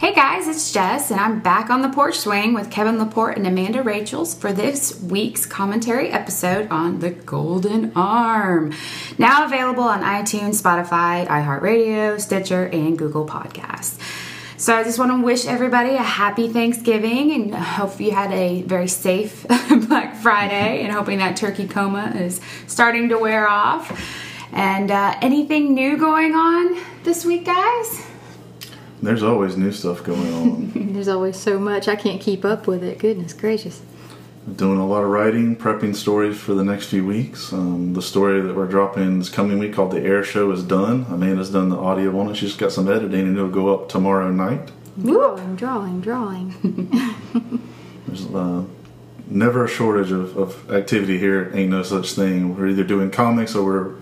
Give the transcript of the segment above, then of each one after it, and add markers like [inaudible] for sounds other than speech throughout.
Hey guys, it's Jess, and I'm back on the porch swing with Kevin Laporte and Amanda Rachels for this week's commentary episode on the Golden Arm. Now available on iTunes, Spotify, iHeartRadio, Stitcher, and Google Podcasts. So I just want to wish everybody a happy Thanksgiving and hope you had a very safe [laughs] Black Friday and hoping that turkey coma is starting to wear off. And uh, anything new going on this week, guys? There's always new stuff going on. [laughs] There's always so much. I can't keep up with it. Goodness gracious. Doing a lot of writing, prepping stories for the next few weeks. Um, the story that we're dropping this coming week called The Air Show is done. Amanda's done the audio on it. She's got some editing and it'll go up tomorrow night. Drawing, drawing, drawing. [laughs] There's uh, never a shortage of, of activity here. Ain't no such thing. We're either doing comics or we're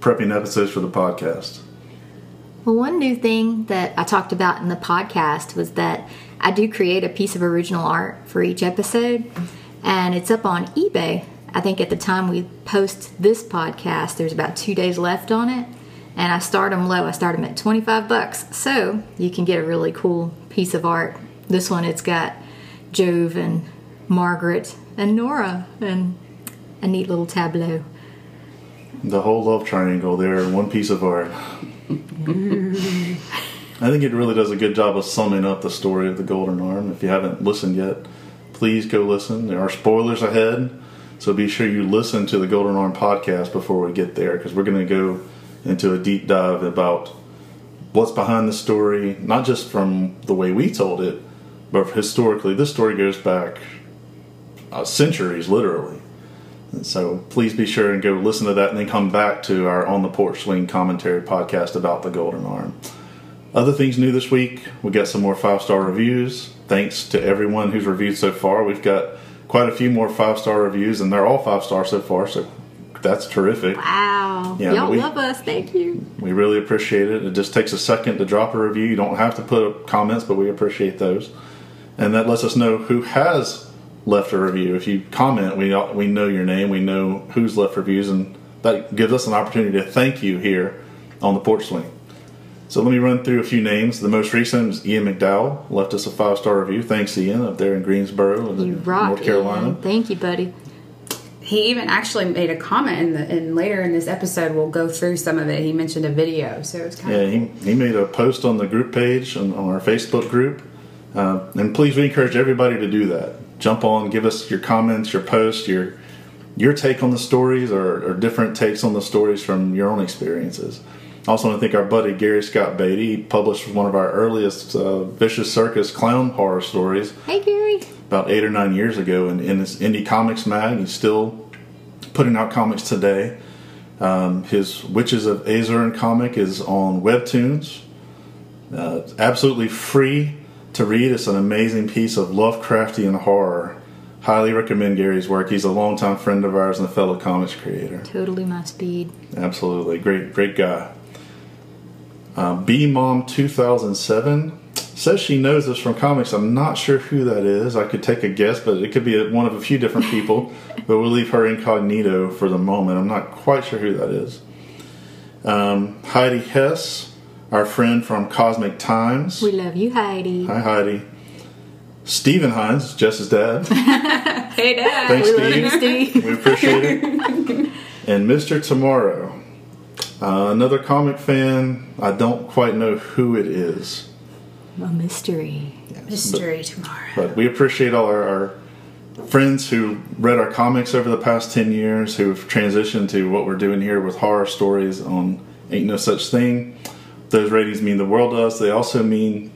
prepping episodes for the podcast. Well, one new thing that I talked about in the podcast was that I do create a piece of original art for each episode, and it's up on eBay. I think at the time we post this podcast, there's about two days left on it, and I start them low. I start them at 25 bucks, so you can get a really cool piece of art. This one, it's got Jove and Margaret and Nora and a neat little tableau. The whole love triangle there in one piece of art. I think it really does a good job of summing up the story of the Golden Arm. If you haven't listened yet, please go listen. There are spoilers ahead, so be sure you listen to the Golden Arm podcast before we get there because we're going to go into a deep dive about what's behind the story, not just from the way we told it, but historically. This story goes back uh, centuries, literally. So please be sure and go listen to that and then come back to our On the Porch Swing commentary podcast about the Golden Arm. Other things new this week, we got some more five star reviews. Thanks to everyone who's reviewed so far. We've got quite a few more five star reviews, and they're all five star so far, so that's terrific. Wow. Yeah, Y'all we- love us. Thank you. We really appreciate it. It just takes a second to drop a review. You don't have to put up comments, but we appreciate those. And that lets us know who has left a review. If you comment, we we know your name, we know who's left reviews, and that gives us an opportunity to thank you here on the porch swing. So let me run through a few names. The most recent is Ian McDowell, left us a five star review. Thanks, Ian, up there in Greensboro, You rock, North Carolina. Ian. Thank you, buddy. He even actually made a comment in the and later in this episode we'll go through some of it. He mentioned a video, so it's kind Yeah, of he, he made a post on the group page on, on our Facebook group. Uh, and please, we encourage everybody to do that. Jump on, give us your comments, your posts, your your take on the stories, or, or different takes on the stories from your own experiences. Also, want to thank our buddy Gary Scott Beatty. He published one of our earliest uh, Vicious Circus clown horror stories Hey, Gary. about eight or nine years ago in, in his Indie Comics mag. He's still putting out comics today. Um, his Witches of Azerin comic is on Webtoons. Uh, absolutely free to read. It's an amazing piece of Lovecraftian horror. Highly recommend Gary's work. He's a longtime friend of ours and a fellow comics creator. Totally my speed. Absolutely. Great, great guy. Uh, B Mom 2007 says she knows us from comics. I'm not sure who that is. I could take a guess, but it could be one of a few different [laughs] people. but we'll leave her incognito for the moment. I'm not quite sure who that is. Um, Heidi Hess, our friend from Cosmic Times. We love you, Heidi. Hi, Heidi. Stephen Hines, Jess's dad. [laughs] hey dad. Thanks, We love you, Steve. Steve. We appreciate it. [laughs] and Mr. Tomorrow. Uh, another comic fan. I don't quite know who it is. A mystery. Mystery tomorrow. But we appreciate all our, our friends who read our comics over the past 10 years, who've transitioned to what we're doing here with horror stories on Ain't No Such Thing. Those ratings mean the world to us. They also mean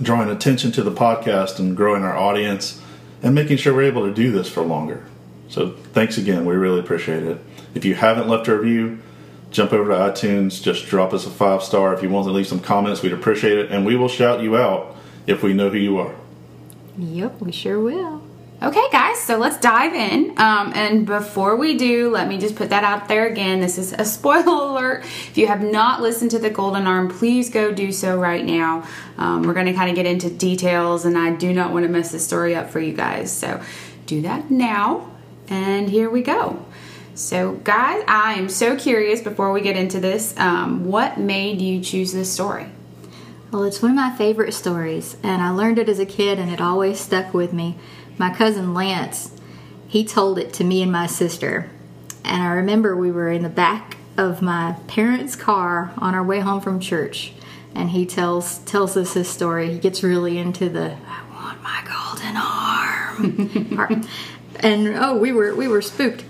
drawing attention to the podcast and growing our audience and making sure we're able to do this for longer. So thanks again. We really appreciate it. If you haven't left a review, jump over to iTunes, just drop us a five star. If you want to leave some comments, we'd appreciate it. And we will shout you out if we know who you are. Yep, we sure will. Okay, guys, so let's dive in. Um, and before we do, let me just put that out there again. This is a [laughs] spoiler alert. If you have not listened to The Golden Arm, please go do so right now. Um, we're going to kind of get into details, and I do not want to mess the story up for you guys. So do that now. And here we go. So, guys, I am so curious before we get into this um, what made you choose this story? Well, it's one of my favorite stories, and I learned it as a kid, and it always stuck with me. My cousin Lance, he told it to me and my sister, and I remember we were in the back of my parents' car on our way home from church, and he tells tells us his story. He gets really into the "I want my golden arm" [laughs] part, and oh, we were we were spooked,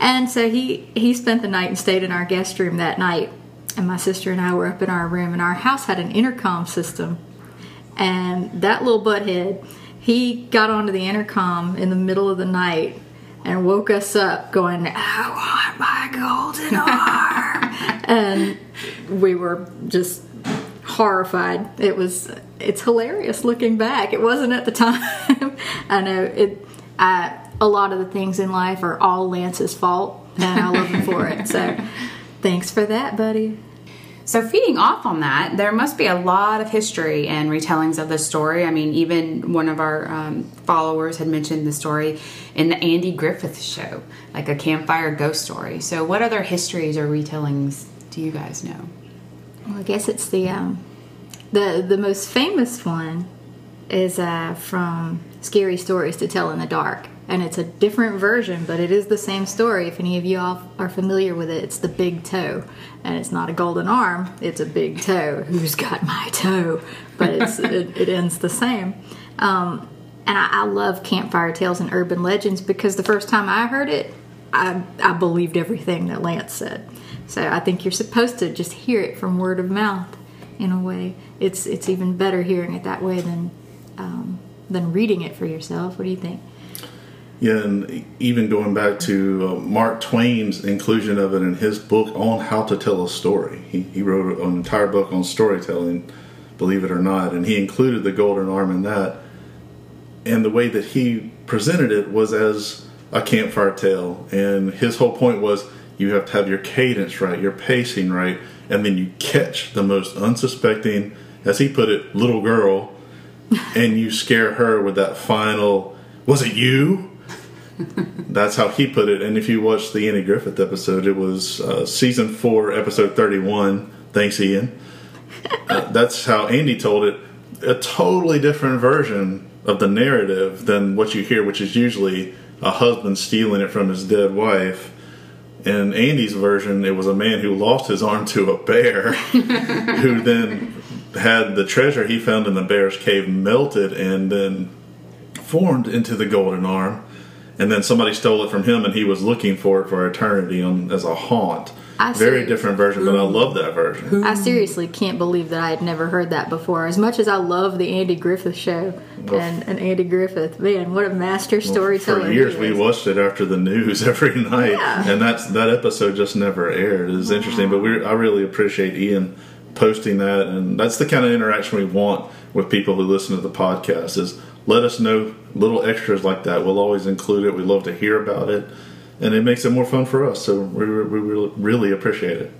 and so he he spent the night and stayed in our guest room that night. And my sister and I were up in our room, and our house had an intercom system. And that little butthead, he got onto the intercom in the middle of the night and woke us up going, I want my golden [laughs] arm. and we were just horrified. It was, it's hilarious looking back. It wasn't at the time. [laughs] I know it, I, a lot of the things in life are all Lance's fault, and I love him for it. So [laughs] thanks for that, buddy. So, feeding off on that, there must be a lot of history and retellings of this story. I mean, even one of our um, followers had mentioned the story in the Andy Griffith show, like a campfire ghost story. So, what other histories or retellings do you guys know? Well, I guess it's the um, the the most famous one is uh, from Scary Stories to Tell in the Dark and it's a different version, but it is the same story. If any of you all are familiar with it, it's the big toe, and it's not a golden arm; it's a big toe. Who's got my toe? But it's [laughs] it, it, ends the same. Um, and I, I, love campfire tales and urban legends because the first time I heard it, I, I believed everything that Lance said. So I think you're supposed to just hear it from word of mouth. In a way, it's it's even better hearing it that way than um, than reading it for yourself. What do you think? Yeah, and even going back to uh, Mark Twain's inclusion of it in his book on how to tell a story. He, he wrote an entire book on storytelling, believe it or not, and he included the golden arm in that. And the way that he presented it was as a campfire tale. And his whole point was you have to have your cadence right, your pacing right, and then you catch the most unsuspecting, as he put it, little girl, [laughs] and you scare her with that final, was it you? That's how he put it. And if you watch the Andy Griffith episode, it was uh, season four, episode 31. Thanks, Ian. Uh, [laughs] that's how Andy told it. A totally different version of the narrative than what you hear, which is usually a husband stealing it from his dead wife. In Andy's version, it was a man who lost his arm to a bear, [laughs] who then had the treasure he found in the bear's cave melted and then formed into the golden arm and then somebody stole it from him, and he was looking for it for eternity on, as a haunt. I Very different version, but I love that version. I seriously can't believe that I had never heard that before. As much as I love the Andy Griffith show well, and, and Andy Griffith, man, what a master storyteller! Well, for years, we watched it after the news [laughs] every night, yeah. and that's that episode just never aired. It's wow. interesting, but we I really appreciate Ian posting that, and that's the kind of interaction we want with people who listen to the podcast. Is let us know little extras like that. We'll always include it. We love to hear about it, and it makes it more fun for us. So we, we really appreciate it.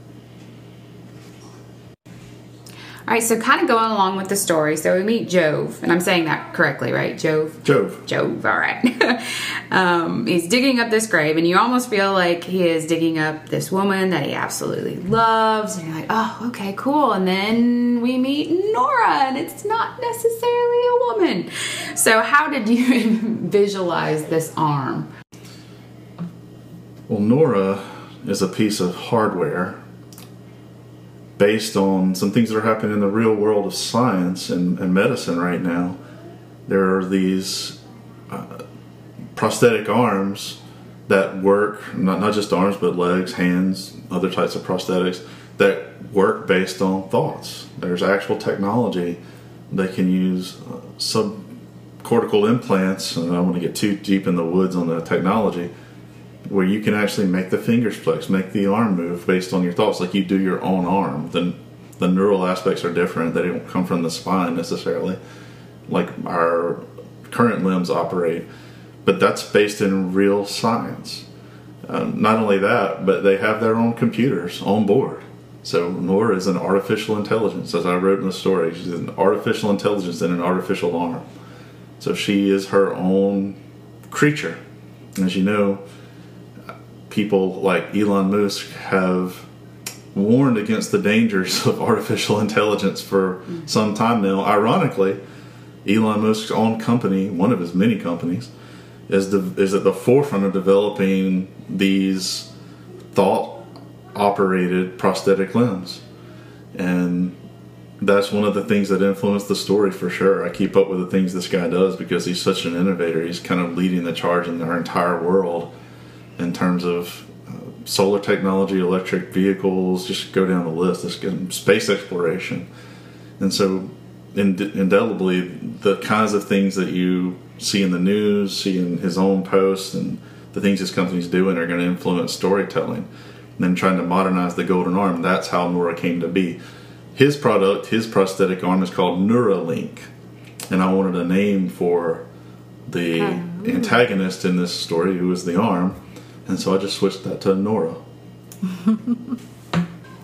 All right, so kind of going along with the story, so we meet Jove, and I'm saying that correctly, right? Jove. Jove. Jove. All right. [laughs] um, he's digging up this grave, and you almost feel like he is digging up this woman that he absolutely loves, and you're like, oh, okay, cool. And then we meet Nora, and it's not necessarily a woman. So, how did you [laughs] visualize this arm? Well, Nora is a piece of hardware based on some things that are happening in the real world of science and, and medicine right now. There are these uh, prosthetic arms that work, not, not just arms, but legs, hands, other types of prosthetics that work based on thoughts. There's actual technology they can use uh, subcortical implants, and I don't want to get too deep in the woods on the technology where you can actually make the fingers flex, make the arm move based on your thoughts, like you do your own arm. Then the neural aspects are different; they don't come from the spine necessarily, like our current limbs operate. But that's based in real science. Um, not only that, but they have their own computers on board. So Nora is an artificial intelligence, as I wrote in the story. She's an artificial intelligence in an artificial arm. So she is her own creature. As you know, people like Elon Musk have warned against the dangers of artificial intelligence for mm-hmm. some time now. Ironically, Elon Musk's own company, one of his many companies, is the, is at the forefront of developing these thought operated prosthetic limbs, and that's one of the things that influenced the story for sure. I keep up with the things this guy does because he's such an innovator. He's kind of leading the charge in our entire world in terms of uh, solar technology, electric vehicles, just go down the list. This space exploration, and so ind- indelibly the kinds of things that you see in the news, see in his own posts, and the things his company's doing are going to influence storytelling. And then trying to modernize the golden arm. That's how Nora came to be. His product, his prosthetic arm, is called Neuralink, and I wanted a name for the antagonist in this story, who is the arm, and so I just switched that to Nora. [laughs]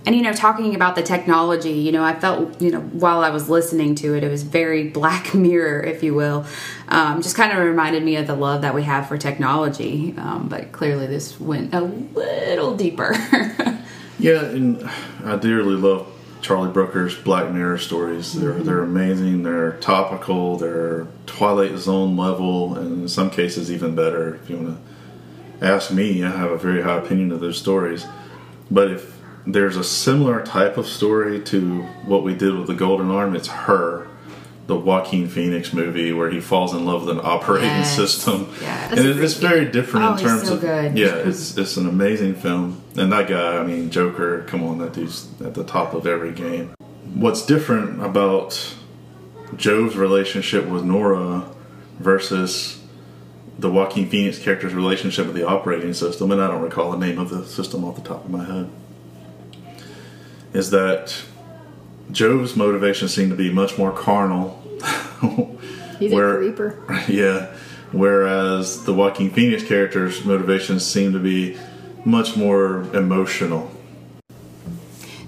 And you know, talking about the technology, you know, I felt, you know, while I was listening to it, it was very [laughs] Black Mirror, if you will. Um, just kind of reminded me of the love that we have for technology. Um, but clearly, this went a little deeper. [laughs] Yeah, and I dearly love Charlie Brooker's Black Mirror stories. They're they're amazing. They're topical. They're Twilight Zone level, and in some cases even better. If you want to ask me, I have a very high opinion of those stories. But if there's a similar type of story to what we did with the Golden Arm, it's her. The Joaquin Phoenix movie where he falls in love with an operating Yes. system, Yes. and it- it's very different Oh, in terms so of good. yeah, it's it's an amazing film. And that guy, I mean, Joker, come on, that dude's at the top of every game. What's different about Joe's relationship with Nora versus the Joaquin Phoenix character's relationship with the operating system, and I don't recall the name of the system off the top of my head, is that Joe's motivations seem to be much more carnal. [laughs] He's Where- a creeper. [laughs] Yeah. Whereas the Joaquin Phoenix character's motivations seem to be much more emotional.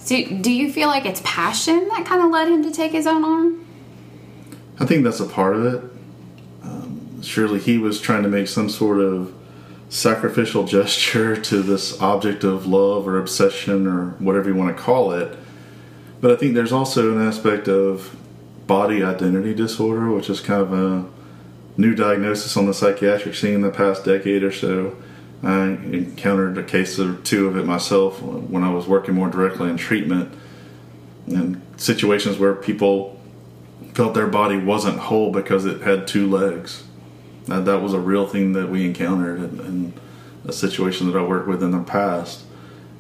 so, do you feel like it's passion that kind of led him to take his own arm? I think that's a part of it. Surely he was trying to make some sort of sacrificial [laughs] gesture to this object of love or obsession or whatever you want to call it. But I think there's also an aspect of body identity disorder, which is kind of a new diagnosis on the psychiatric scene in the past decade or so. I encountered a case or two of it myself when I was working more directly in treatment and situations where people felt their body wasn't whole because it had two legs. That, that was a real thing that we encountered in, in a situation that I worked with in the past.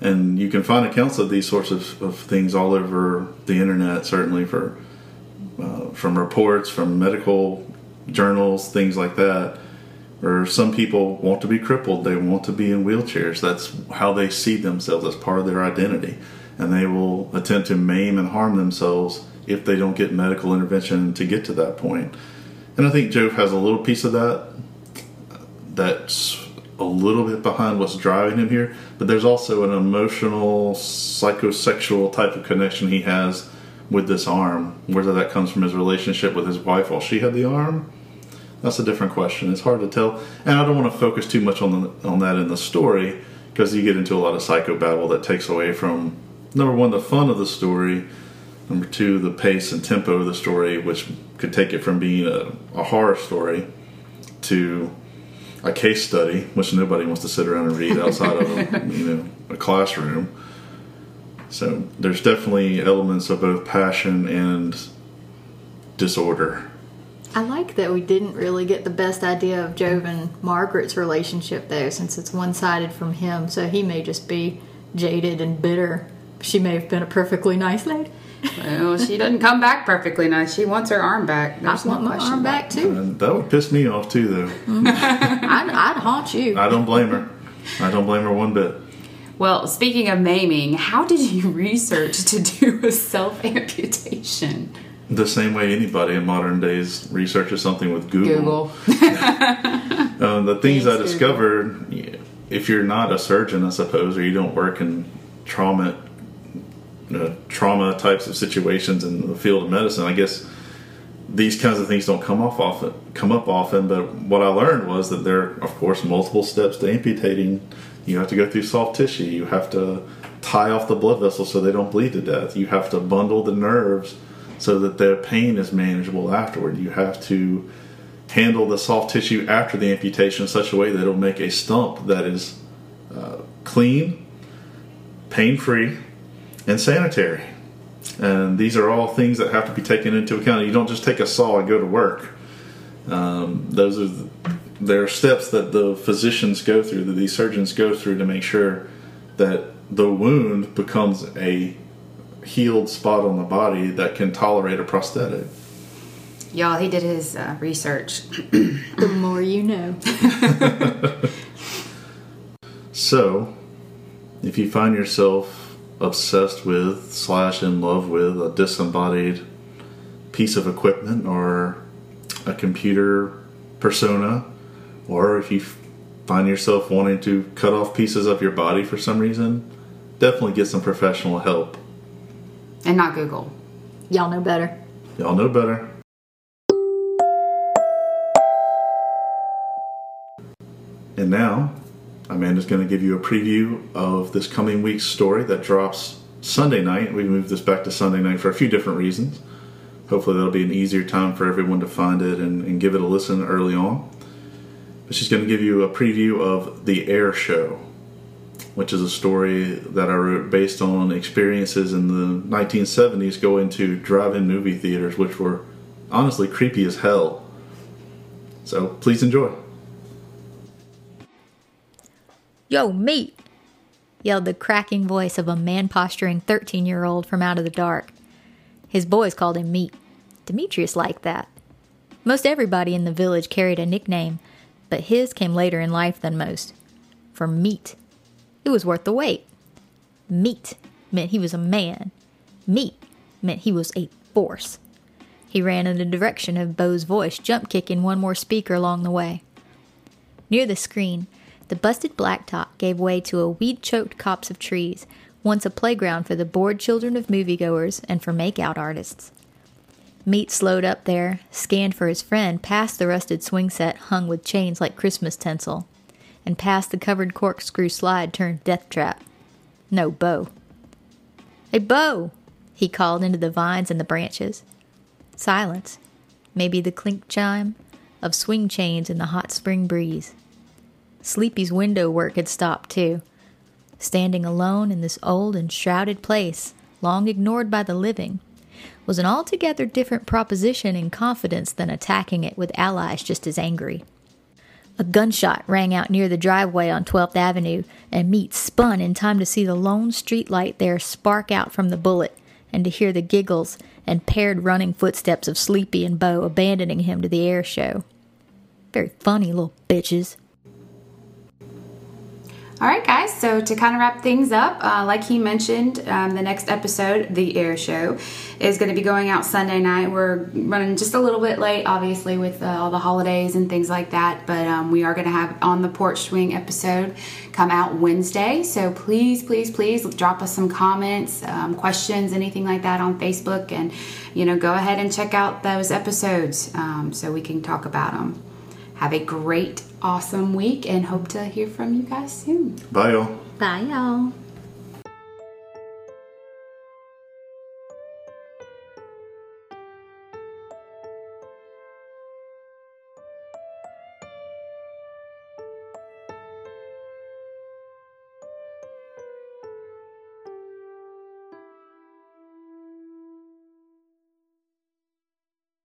And you can find accounts of these sorts of, of things all over the internet, certainly for uh, from reports, from medical journals, things like that. Or some people want to be crippled; they want to be in wheelchairs. That's how they see themselves as part of their identity, and they will attempt to maim and harm themselves if they don't get medical intervention to get to that point. And I think Joe has a little piece of that. That's a little bit behind what's driving him here, but there's also an emotional, psychosexual type of connection he has with this arm. Whether that comes from his relationship with his wife while she had the arm, that's a different question. It's hard to tell, and I don't want to focus too much on the, on that in the story because you get into a lot of psychobabble that takes away from number one the fun of the story, number two the pace and tempo of the story, which could take it from being a, a horror story to a case study, which nobody wants to sit around and read outside of a, [laughs] you know a classroom. So there's definitely elements of both passion and disorder. I like that we didn't really get the best idea of Jove and Margaret's relationship though, since it's one sided from him. So he may just be jaded and bitter. She may have been a perfectly nice lady. Well, she doesn't come back perfectly nice. She wants her arm back. I There's no want my arm back too. That would piss me off too, though. [laughs] I'd, I'd haunt you. I don't blame her. I don't blame her one bit. Well, speaking of maiming, how did you [laughs] research to do a self amputation? The same way anybody in modern days researches something with Google. Google. Um, [laughs] the things I discovered, yeah, if you're not a surgeon, I suppose, or you don't work in trauma, trauma types of situations in the field of medicine, I guess these kinds of things don't come off often, come up often. But what I learned was that there, are, of course, multiple steps to amputating. You have to go through soft tissue. You have to tie off the blood vessels so they don't bleed to death. You have to bundle the nerves so that their pain is manageable afterward. You have to handle the soft tissue after the amputation in such a way that it'll make a stump that is uh, clean, pain free, and sanitary. And these are all things that have to be taken into account. You don't just take a saw and go to work. Um, those are the, there are steps that the physicians go through, that these surgeons go through to make sure that the wound becomes a healed spot on the body that can tolerate a prosthetic. Y'all, he did his uh, research. [clears throat] The more you know. [laughs] So, if you find yourself obsessed with slash in love with a disembodied piece of equipment or a computer persona, or if you f- find yourself wanting to cut off pieces of your body for some reason, definitely get some professional help. and not Google. Y'all know better. Y'all know better. And now, Amanda's going to give you a preview of this coming week's story that drops Sunday night. We moved this back to Sunday night for a few different reasons. Hopefully, that'll be an easier time for everyone to find it and, and give it a listen early on. But she's going to give you a preview of The Air Show, which is a story that I wrote based on experiences in the 1970s going to drive in movie theaters, which were honestly creepy as hell. So please enjoy. Yo, meat! yelled the cracking voice of a man posturing 13 year old from out of the dark. His boys called him Meat. Demetrius liked that. Most everybody in the village carried a nickname, but his came later in life than most. For meat, it was worth the wait. Meat meant he was a man. Meat meant he was a force. He ran in the direction of Bo's voice, jump kicking one more speaker along the way. Near the screen, the busted blacktop gave way to a weed choked copse of trees, once a playground for the bored children of moviegoers and for make-out artists. Meat slowed up there, scanned for his friend past the rusted swing set hung with chains like Christmas tinsel, and past the covered corkscrew slide turned death trap. No Bo. A Bo! he called into the vines and the branches. Silence. Maybe the clink chime of swing chains in the hot spring breeze. Sleepy's window work had stopped too. Standing alone in this old and shrouded place, long ignored by the living, was an altogether different proposition in confidence than attacking it with allies just as angry. A gunshot rang out near the driveway on 12th Avenue, and Meat spun in time to see the lone street light there spark out from the bullet, and to hear the giggles and paired running footsteps of Sleepy and Bo abandoning him to the air show. Very funny little bitches. All right, guys. So to kind of wrap things up, uh, like he mentioned, um, the next episode, the Air Show, is going to be going out Sunday night. We're running just a little bit late, obviously, with uh, all the holidays and things like that. But um, we are going to have on the porch swing episode come out Wednesday. So please, please, please drop us some comments, um, questions, anything like that on Facebook, and you know, go ahead and check out those episodes um, so we can talk about them. Have a great, awesome week and hope to hear from you guys soon. Bye, y'all. Bye, y'all.